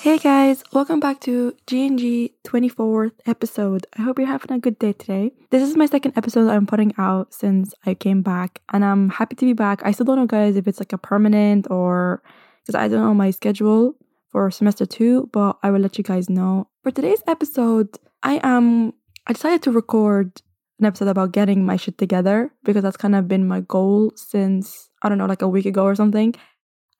Hey guys, welcome back to G&G 24th episode. I hope you're having a good day today. This is my second episode I'm putting out since I came back and I'm happy to be back. I still don't know guys if it's like a permanent or because I don't know my schedule for semester 2, but I will let you guys know. For today's episode, I am I decided to record an episode about getting my shit together because that's kind of been my goal since I don't know like a week ago or something.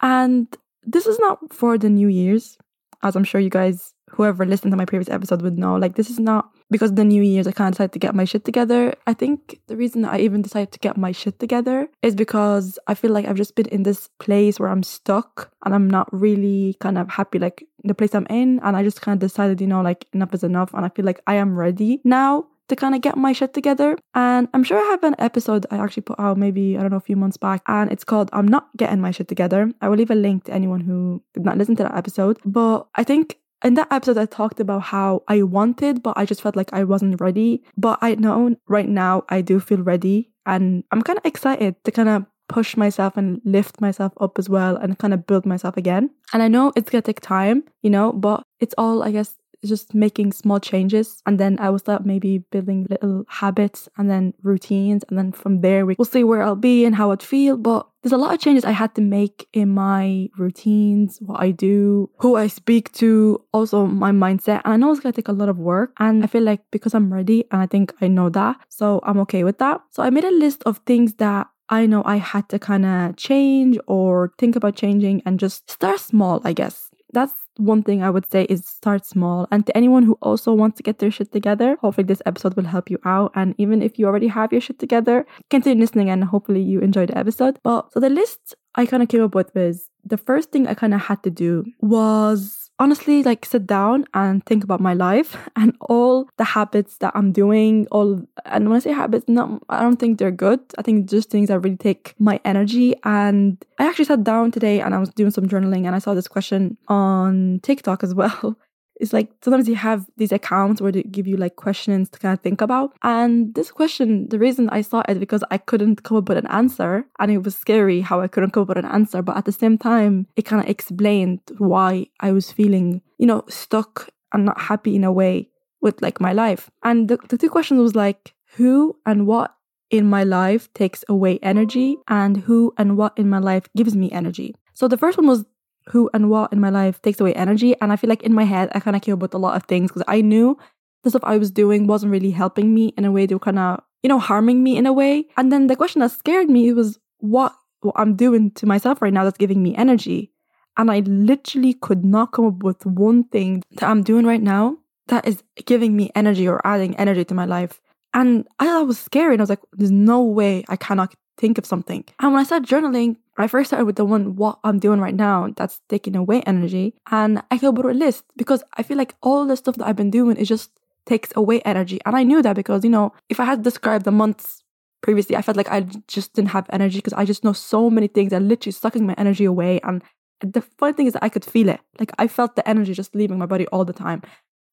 And this is not for the New Year's as I'm sure you guys, whoever listened to my previous episode would know, like this is not because the New Year's I kind of decided to get my shit together. I think the reason I even decided to get my shit together is because I feel like I've just been in this place where I'm stuck and I'm not really kind of happy like the place I'm in. And I just kind of decided, you know, like enough is enough. And I feel like I am ready now to kind of get my shit together. And I'm sure I have an episode I actually put out maybe, I don't know, a few months back, and it's called I'm Not Getting My Shit Together. I will leave a link to anyone who did not listen to that episode. But I think in that episode, I talked about how I wanted, but I just felt like I wasn't ready. But I know right now I do feel ready. And I'm kind of excited to kind of push myself and lift myself up as well and kind of build myself again. And I know it's gonna take time, you know, but it's all, I guess, just making small changes. And then I will start maybe building little habits and then routines. And then from there, we will see where I'll be and how I'd feel. But there's a lot of changes I had to make in my routines, what I do, who I speak to, also my mindset. And I know it's gonna take a lot of work. And I feel like because I'm ready and I think I know that, so I'm okay with that. So I made a list of things that I know I had to kind of change or think about changing and just start small, I guess. That's one thing I would say is start small. And to anyone who also wants to get their shit together, hopefully this episode will help you out. And even if you already have your shit together, continue listening and hopefully you enjoy the episode. But so the list I kind of came up with was the first thing I kind of had to do was honestly like sit down and think about my life and all the habits that I'm doing all and when I say habits not I don't think they're good. I think just things that really take my energy. And I actually sat down today and I was doing some journaling and I saw this question on TikTok as well it's like sometimes you have these accounts where they give you like questions to kind of think about. And this question, the reason I saw it because I couldn't come up with an answer and it was scary how I couldn't come up with an answer. But at the same time, it kind of explained why I was feeling, you know, stuck and not happy in a way with like my life. And the, the two questions was like, who and what in my life takes away energy and who and what in my life gives me energy. So the first one was who and what in my life takes away energy. And I feel like in my head, I kind of care about a lot of things because I knew the stuff I was doing wasn't really helping me in a way. They were kind of, you know, harming me in a way. And then the question that scared me was what, what I'm doing to myself right now that's giving me energy. And I literally could not come up with one thing that I'm doing right now that is giving me energy or adding energy to my life. And I thought it was scary. And I was like, there's no way I cannot think of something. And when I started journaling, I first started with the one what I'm doing right now that's taking away energy. And I came up a list because I feel like all the stuff that I've been doing is just takes away energy. And I knew that because, you know, if I had described the months previously, I felt like I just didn't have energy because I just know so many things that literally sucking my energy away. And the funny thing is that I could feel it. Like I felt the energy just leaving my body all the time.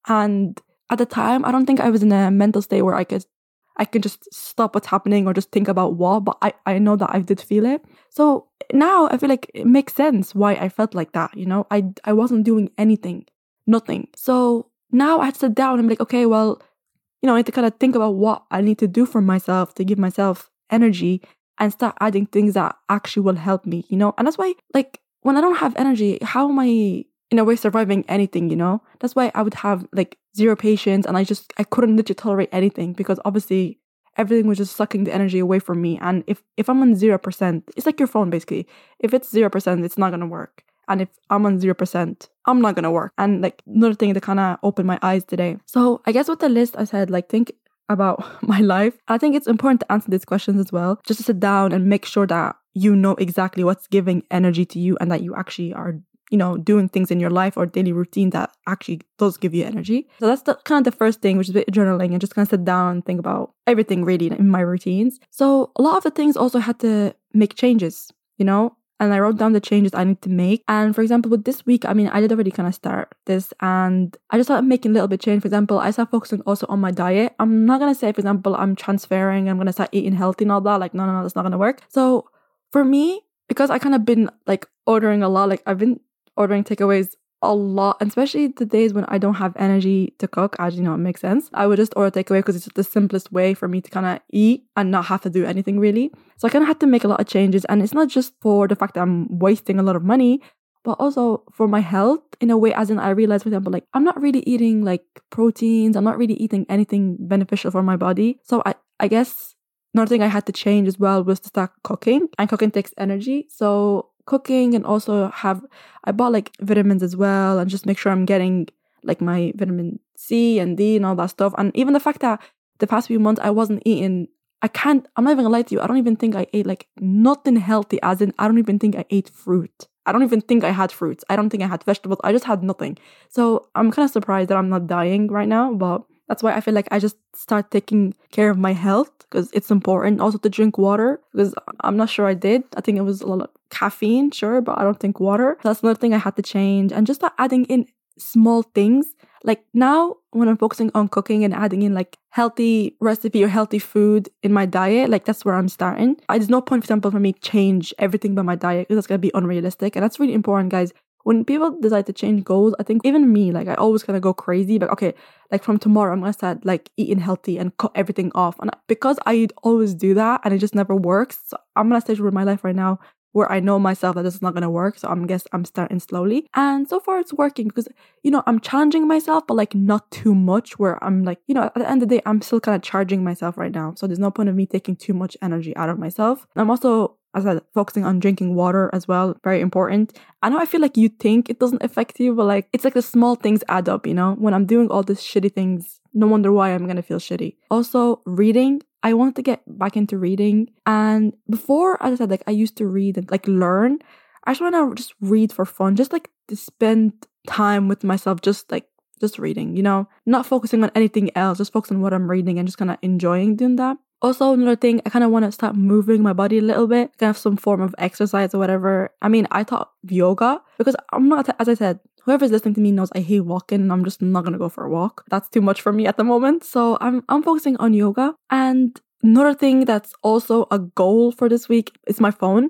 And at the time, I don't think I was in a mental state where I could I can just stop what's happening or just think about what, but I, I know that I did feel it. So now I feel like it makes sense why I felt like that, you know? I, I wasn't doing anything, nothing. So now I had to sit down and be like, okay, well, you know, I need to kind of think about what I need to do for myself to give myself energy and start adding things that actually will help me, you know? And that's why, like, when I don't have energy, how am I in a way surviving anything, you know? That's why I would have like zero patience and I just I couldn't literally tolerate anything because obviously everything was just sucking the energy away from me. And if if I'm on zero percent, it's like your phone basically. If it's zero percent, it's not gonna work. And if I'm on zero percent, I'm not gonna work. And like another thing that kind of opened my eyes today. So I guess with the list, I said like think about my life. I think it's important to answer these questions as well, just to sit down and make sure that you know exactly what's giving energy to you and that you actually are you know, doing things in your life or daily routine that actually does give you energy. So that's the kind of the first thing, which is journaling and just kind of sit down and think about everything really in my routines. So a lot of the things also had to make changes, you know, and I wrote down the changes I need to make. And for example, with this week, I mean, I did already kind of start this and I just started making a little bit change. For example, I started focusing also on my diet. I'm not going to say, for example, I'm transferring, I'm going to start eating healthy and all that. Like, no, no, no, that's not going to work. So for me, because I kind of been like ordering a lot, like I've been ordering takeaways a lot, especially the days when I don't have energy to cook. As you know, it makes sense. I would just order takeaway because it's just the simplest way for me to kind of eat and not have to do anything really. So I kind of had to make a lot of changes. And it's not just for the fact that I'm wasting a lot of money, but also for my health in a way, as in I realized, for example, like I'm not really eating like proteins, I'm not really eating anything beneficial for my body. So I, I guess another thing I had to change as well was to start cooking. And cooking takes energy. So cooking and also have I bought like vitamins as well and just make sure I'm getting like my vitamin C and D and all that stuff. And even the fact that the past few months I wasn't eating I can't I'm not even gonna lie to you, I don't even think I ate like nothing healthy as in I don't even think I ate fruit. I don't even think I had fruits. I don't think I had vegetables. I just had nothing. So I'm kind of surprised that I'm not dying right now, but that's why I feel like I just start taking care of my health because it's important. Also to drink water because I'm not sure I did. I think it was a lot of caffeine, sure, but I don't think water. That's another thing I had to change and just start adding in small things. Like now when I'm focusing on cooking and adding in like healthy recipe or healthy food in my diet, like that's where I'm starting. There's no point, for example, for me change everything by my diet because that's gonna be unrealistic. And that's really important, guys when people decide to change goals, I think even me, like I always kind of go crazy. But okay, like from tomorrow, I'm gonna start like eating healthy and cut everything off. And because I always do that and it just never works, so I'm gonna stage where my life right now where I know myself that this is not gonna work. So I'm guess I'm starting slowly. And so far it's working because, you know, I'm challenging myself, but like not too much where I'm like, you know, at the end of the day, I'm still kind of charging myself right now. So there's no point of me taking too much energy out of myself. I'm also as I focusing on drinking water as well, very important. I know I feel like you think it doesn't affect you, but like it's like the small things add up, you know? When I'm doing all these shitty things, no wonder why I'm gonna feel shitty. Also, reading. I wanted to get back into reading. And before, as I said, like I used to read and like learn. I just wanna just read for fun, just like to spend time with myself, just like just reading, you know, not focusing on anything else, just focusing on what I'm reading and just kind of enjoying doing that. Also, another thing, I kind of want to start moving my body a little bit, kind of some form of exercise or whatever. I mean, I thought yoga because I'm not, as I said, whoever's listening to me knows I hate walking and I'm just not gonna go for a walk. That's too much for me at the moment. So I'm I'm focusing on yoga. And another thing that's also a goal for this week is my phone.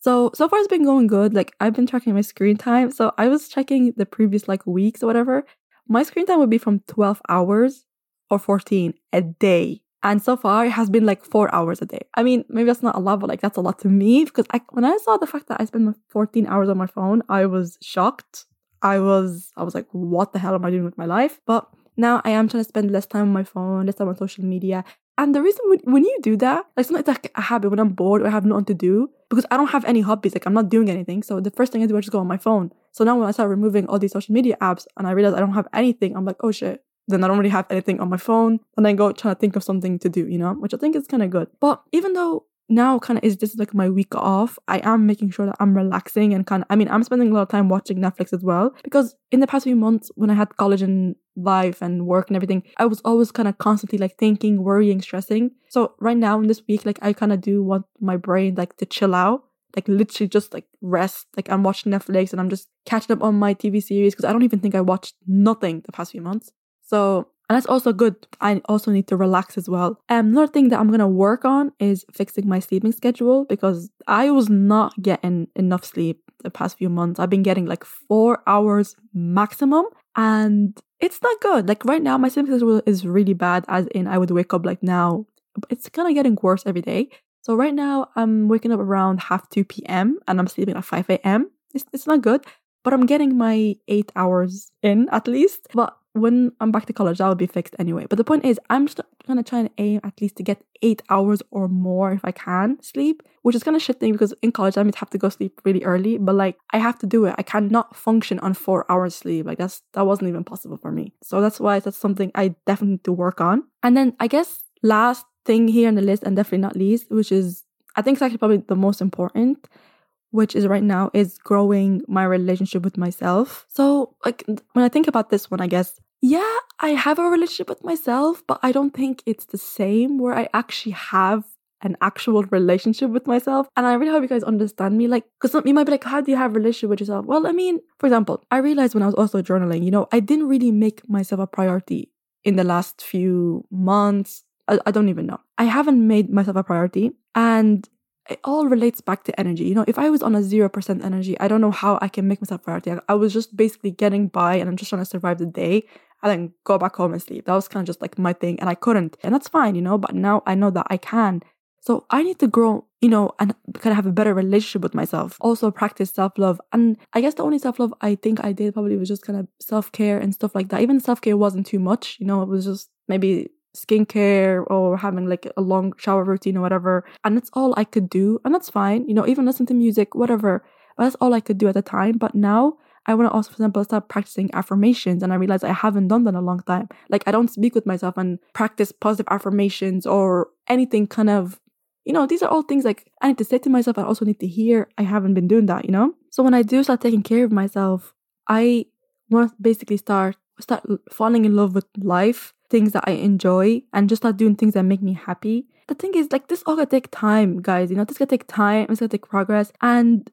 So so far it's been going good. Like I've been tracking my screen time. So I was checking the previous like weeks or whatever. My screen time would be from 12 hours or 14 a day. And so far, it has been like four hours a day. I mean, maybe that's not a lot, but like that's a lot to me because I, when I saw the fact that I spend 14 hours on my phone, I was shocked. I was, I was like, what the hell am I doing with my life? But now I am trying to spend less time on my phone, less time on social media. And the reason when, when you do that, like sometimes it's like a habit when I'm bored or I have nothing to do because I don't have any hobbies, like I'm not doing anything. So the first thing I do is just go on my phone. So now when I start removing all these social media apps and I realize I don't have anything, I'm like, oh shit, then I don't really have anything on my phone, and then go try to think of something to do, you know, which I think is kind of good. But even though now kind of is just like my week off, I am making sure that I'm relaxing and kind of, I mean, I'm spending a lot of time watching Netflix as well because in the past few months when I had college and life and work and everything, I was always kind of constantly like thinking, worrying, stressing. So right now in this week, like I kind of do want my brain like to chill out like literally just like rest. Like I'm watching Netflix and I'm just catching up on my TV series because I don't even think I watched nothing the past few months. So, and that's also good. I also need to relax as well. Um, another thing that I'm gonna work on is fixing my sleeping schedule because I was not getting enough sleep the past few months. I've been getting like four hours maximum, and it's not good. Like right now, my sleeping schedule is really bad. As in, I would wake up like now. It's kind of getting worse every day. So right now, I'm waking up around half two p.m. and I'm sleeping at five a.m. It's it's not good, but I'm getting my eight hours in at least. But when I'm back to college, that will be fixed anyway. But the point is, I'm just gonna try and aim at least to get eight hours or more if I can sleep, which is kind of shit thing because in college I might have to go sleep really early, but like I have to do it. I cannot function on four hours sleep. Like that's that wasn't even possible for me. So that's why that's something I definitely need to work on. And then I guess last thing here on the list, and definitely not least, which is I think it's actually probably the most important which is right now is growing my relationship with myself. So like when I think about this one, I guess, yeah, I have a relationship with myself, but I don't think it's the same where I actually have an actual relationship with myself. And I really hope you guys understand me. Like, because you might be like, how do you have a relationship with yourself? Well, I mean, for example, I realized when I was also journaling, you know, I didn't really make myself a priority in the last few months. I, I don't even know. I haven't made myself a priority. And it all relates back to energy. You know, if I was on a 0% energy, I don't know how I can make myself priority. I was just basically getting by and I'm just trying to survive the day and then go back home and sleep. That was kind of just like my thing and I couldn't. And that's fine, you know, but now I know that I can. So I need to grow, you know, and kind of have a better relationship with myself. Also practice self love. And I guess the only self love I think I did probably was just kind of self care and stuff like that. Even self care wasn't too much, you know, it was just maybe skincare or having like a long shower routine or whatever. And that's all I could do. And that's fine, you know, even listen to music, whatever. But that's all I could do at the time. But now I want to also, for example, start practicing affirmations. And I realize I haven't done that in a long time. Like I don't speak with myself and practice positive affirmations or anything kind of you know, these are all things like I need to say to myself. I also need to hear. I haven't been doing that, you know? So when I do start taking care of myself, I want to basically start start falling in love with life, things that I enjoy, and just start doing things that make me happy. The thing is, like, this all gonna take time, guys. You know, this gonna take time, it's gonna take progress. And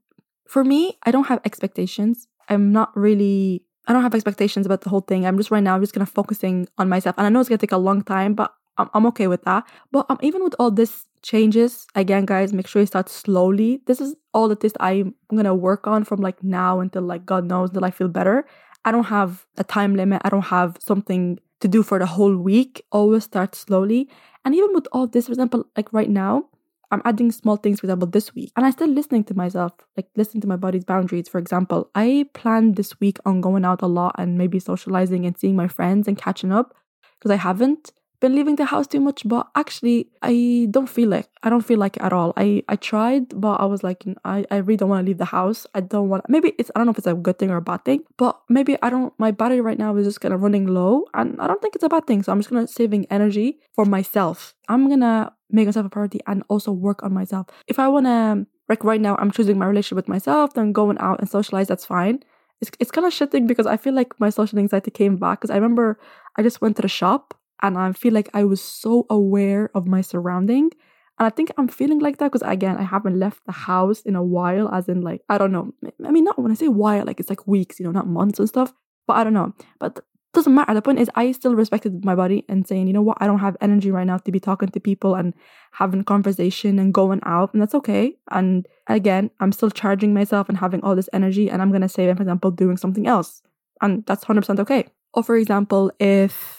for me, I don't have expectations. I'm not really I don't have expectations about the whole thing. I'm just right now I'm just gonna focusing on myself. And I know it's gonna take a long time, but I'm, I'm okay with that. But um, even with all this changes, again, guys, make sure you start slowly. This is all that this I'm gonna work on from like now until like God knows that I feel better. I don't have a time limit. I don't have something to do for the whole week. Always start slowly. And even with all this, for example, like right now, I'm adding small things, for example, this week. And I still listening to myself, like listening to my body's boundaries. For example, I planned this week on going out a lot and maybe socializing and seeing my friends and catching up because I haven't been leaving the house too much, but actually I don't feel like I don't feel like it at all. I I tried, but I was like mm, I, I really don't want to leave the house. I don't want maybe it's I don't know if it's a good thing or a bad thing, but maybe I don't my battery right now is just kind of running low and I don't think it's a bad thing. So I'm just gonna saving energy for myself. I'm gonna make myself a priority and also work on myself. If I wanna like right now I'm choosing my relationship with myself, then going out and socialize, that's fine. It's, it's kind of shitting because I feel like my social anxiety came back because I remember I just went to the shop and I feel like I was so aware of my surrounding. And I think I'm feeling like that because again, I haven't left the house in a while, as in like, I don't know. I mean, not when I say while, like it's like weeks, you know, not months and stuff. But I don't know. But doesn't matter. The point is I still respected my body and saying, you know what, I don't have energy right now to be talking to people and having conversation and going out, and that's okay. And again, I'm still charging myself and having all this energy, and I'm gonna save it, for example, doing something else. And that's 100% okay. Or for example, if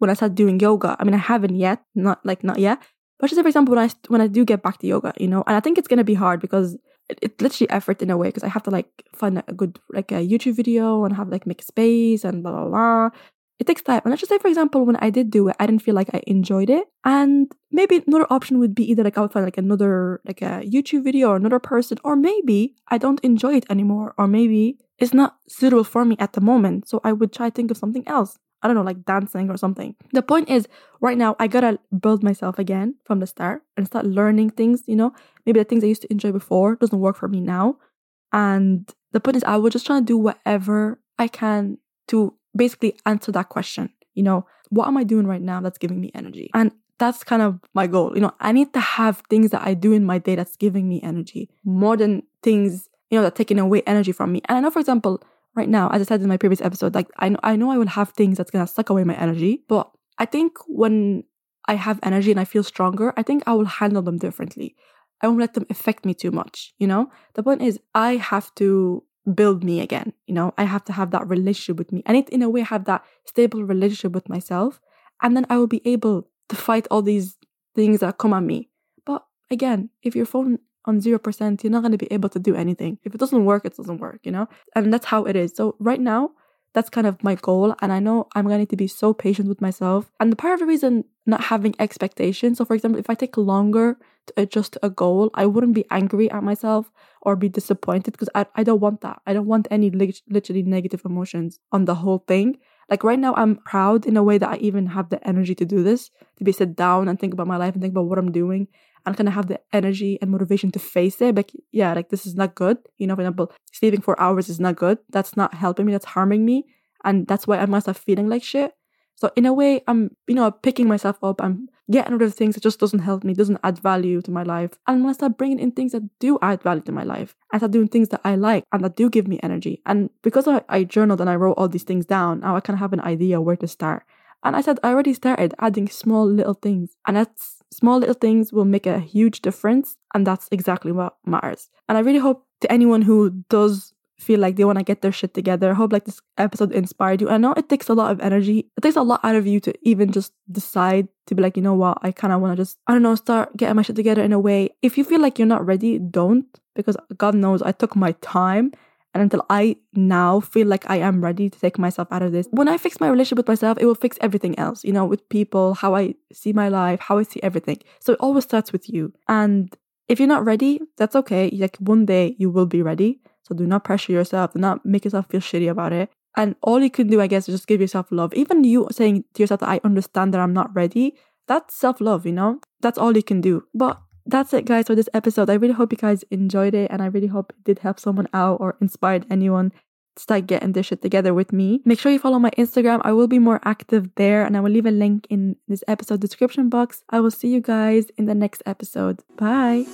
when I start doing yoga. I mean, I haven't yet, not like not yet. But just say, for example, when I when I do get back to yoga, you know, and I think it's gonna be hard because it, it's literally effort in a way because I have to like find a good like a YouTube video and have like make space and blah blah blah. It takes time. And let's just say, for example, when I did do it, I didn't feel like I enjoyed it. And maybe another option would be either like I would find like another like a YouTube video or another person, or maybe I don't enjoy it anymore, or maybe it's not suitable for me at the moment. So I would try to think of something else. I don't know, like dancing or something. The point is, right now, I gotta build myself again from the start and start learning things, you know? Maybe the things I used to enjoy before doesn't work for me now. And the point is, I was just trying to do whatever I can to basically answer that question. You know, what am I doing right now that's giving me energy? And that's kind of my goal. You know, I need to have things that I do in my day that's giving me energy more than things, you know, that taking away energy from me. And I know, for example, right now, as I said in my previous episode, like I know, I know I will have things that's gonna suck away my energy, but I think when I have energy and I feel stronger, I think I will handle them differently. I won't let them affect me too much, you know? The point is, I have to build me again, you know? I have to have that relationship with me. I need to, in a way, have that stable relationship with myself. And then I will be able to fight all these things that come at me. But again, if your phone on 0%, you're not going to be able to do anything. If it doesn't work, it doesn't work, you know? And that's how it is. So right now, that's kind of my goal. And I know I'm going to need to be so patient with myself. And the part of the reason not having expectations. So, for example, if I take longer to adjust a goal, I wouldn't be angry at myself or be disappointed because I, I don't want that. I don't want any literally negative emotions on the whole thing. Like right now, I'm proud in a way that I even have the energy to do this, to be sit down and think about my life and think about what I'm doing kind of have the energy and motivation to face it. Like, yeah, like this is not good. You know, for example, sleeping for hours is not good. That's not helping me. That's harming me. And that's why I must have feeling like shit. So in a way, I'm, you know, picking myself up. I'm getting rid of things that just doesn't help me, doesn't add value to my life. And when I start bringing in things that do add value to my life, I start doing things that I like and that do give me energy. And because I, I journaled and I wrote all these things down, now I kind of have an idea where to start. And I said I already started adding small little things. And that's small little things will make a huge difference. And that's exactly what matters. And I really hope to anyone who does feel like they want to get their shit together. I hope like this episode inspired you. I know it takes a lot of energy. It takes a lot out of you to even just decide to be like, you know what, I kind of want to just, I don't know, start getting my shit together in a way. If you feel like you're not ready, don't. Because God knows I took my time and until I now feel like I am ready to take myself out of this. When I fix my relationship with myself, it will fix everything else, you know, with people, how I see my life, how I see everything. So it always starts with you. And if you're not ready, that's okay. Like one day you will be ready. So do not pressure yourself, do not make yourself feel shitty about it. And all you can do, I guess, is just give yourself love. Even you saying to yourself that I understand that I'm not ready, that's self love, you know? That's all you can do. But that's it, guys, for this episode. I really hope you guys enjoyed it and I really hope it did help someone out or inspired anyone to start getting this shit together with me. Make sure you follow my Instagram. I will be more active there and I will leave a link in this episode description box. I will see you guys in the next episode. Bye.